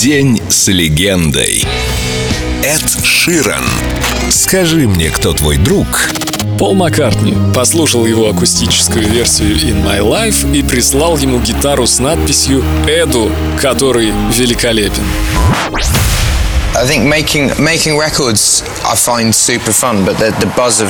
День с легендой. Эд Ширан. Скажи мне, кто твой друг? Пол Маккартни послушал его акустическую версию In My Life и прислал ему гитару с надписью «Эду», который великолепен.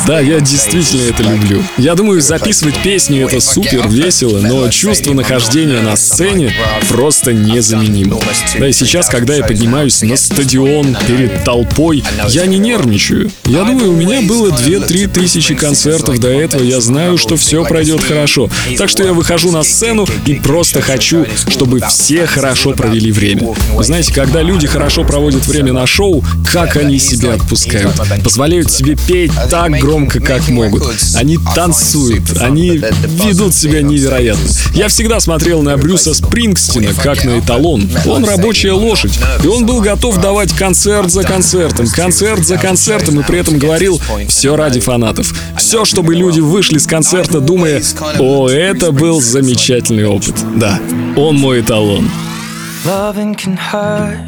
Да, я действительно это люблю. Я думаю, записывать песни — это супер весело, но чувство нахождения на сцене просто незаменимо. Да и сейчас, когда я поднимаюсь на стадион перед толпой, я не нервничаю. Я думаю, у меня было 2-3 тысячи концертов до этого, я знаю, что все пройдет хорошо. Так что я выхожу на сцену и просто хочу, чтобы все хорошо провели время. Вы знаете, когда люди хорошо проводят время на шоу, как они себя отпускают. Позволяют себе петь так громко, как могут. Они танцуют, они ведут себя невероятно. Я всегда смотрел на Брюса Спрингстина как на эталон. Он рабочая лошадь, и он был готов давать концерт за концертом, концерт за концертом, и при этом говорил «все ради фанатов». Все, чтобы люди вышли с концерта, думая «О, это был замечательный опыт». Да, он мой эталон. Loving can hurt.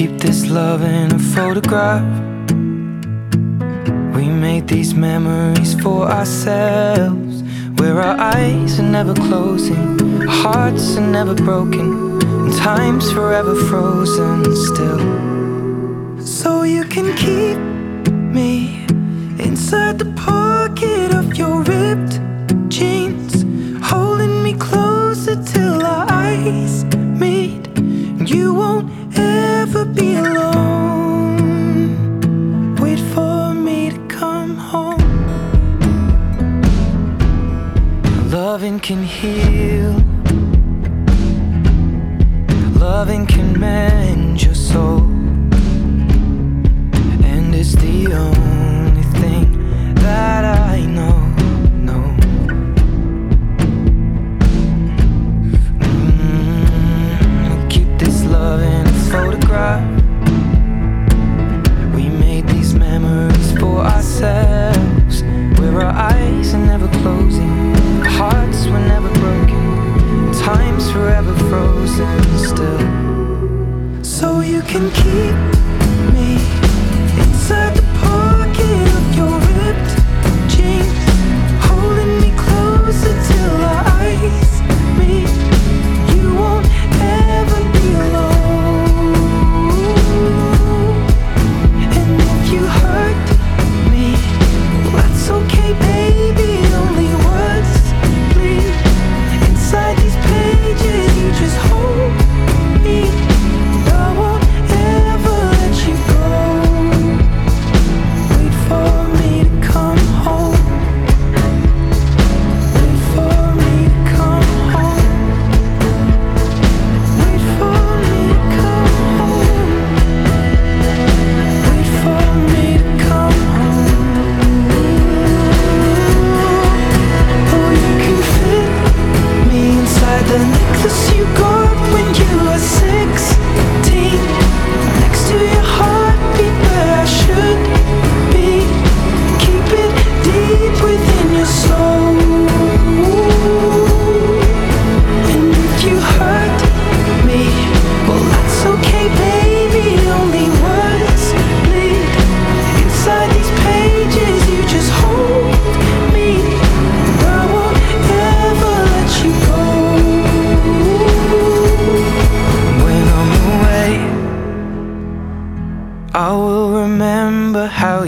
Keep this love in a photograph. We made these memories for ourselves, where our eyes are never closing, our hearts are never broken, and time's forever frozen still. So you can keep me inside the pocket of your ripped jeans, holding me closer till our eyes meet, and you won't be alone. Wait for me to come home. Loving can heal, loving can mend your can keep me inside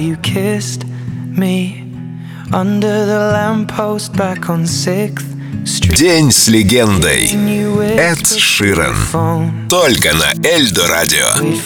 you kissed me under the lamppost back on 6th Street. День с легендой Эд Ширан. Только на Эльдорадио. Wait.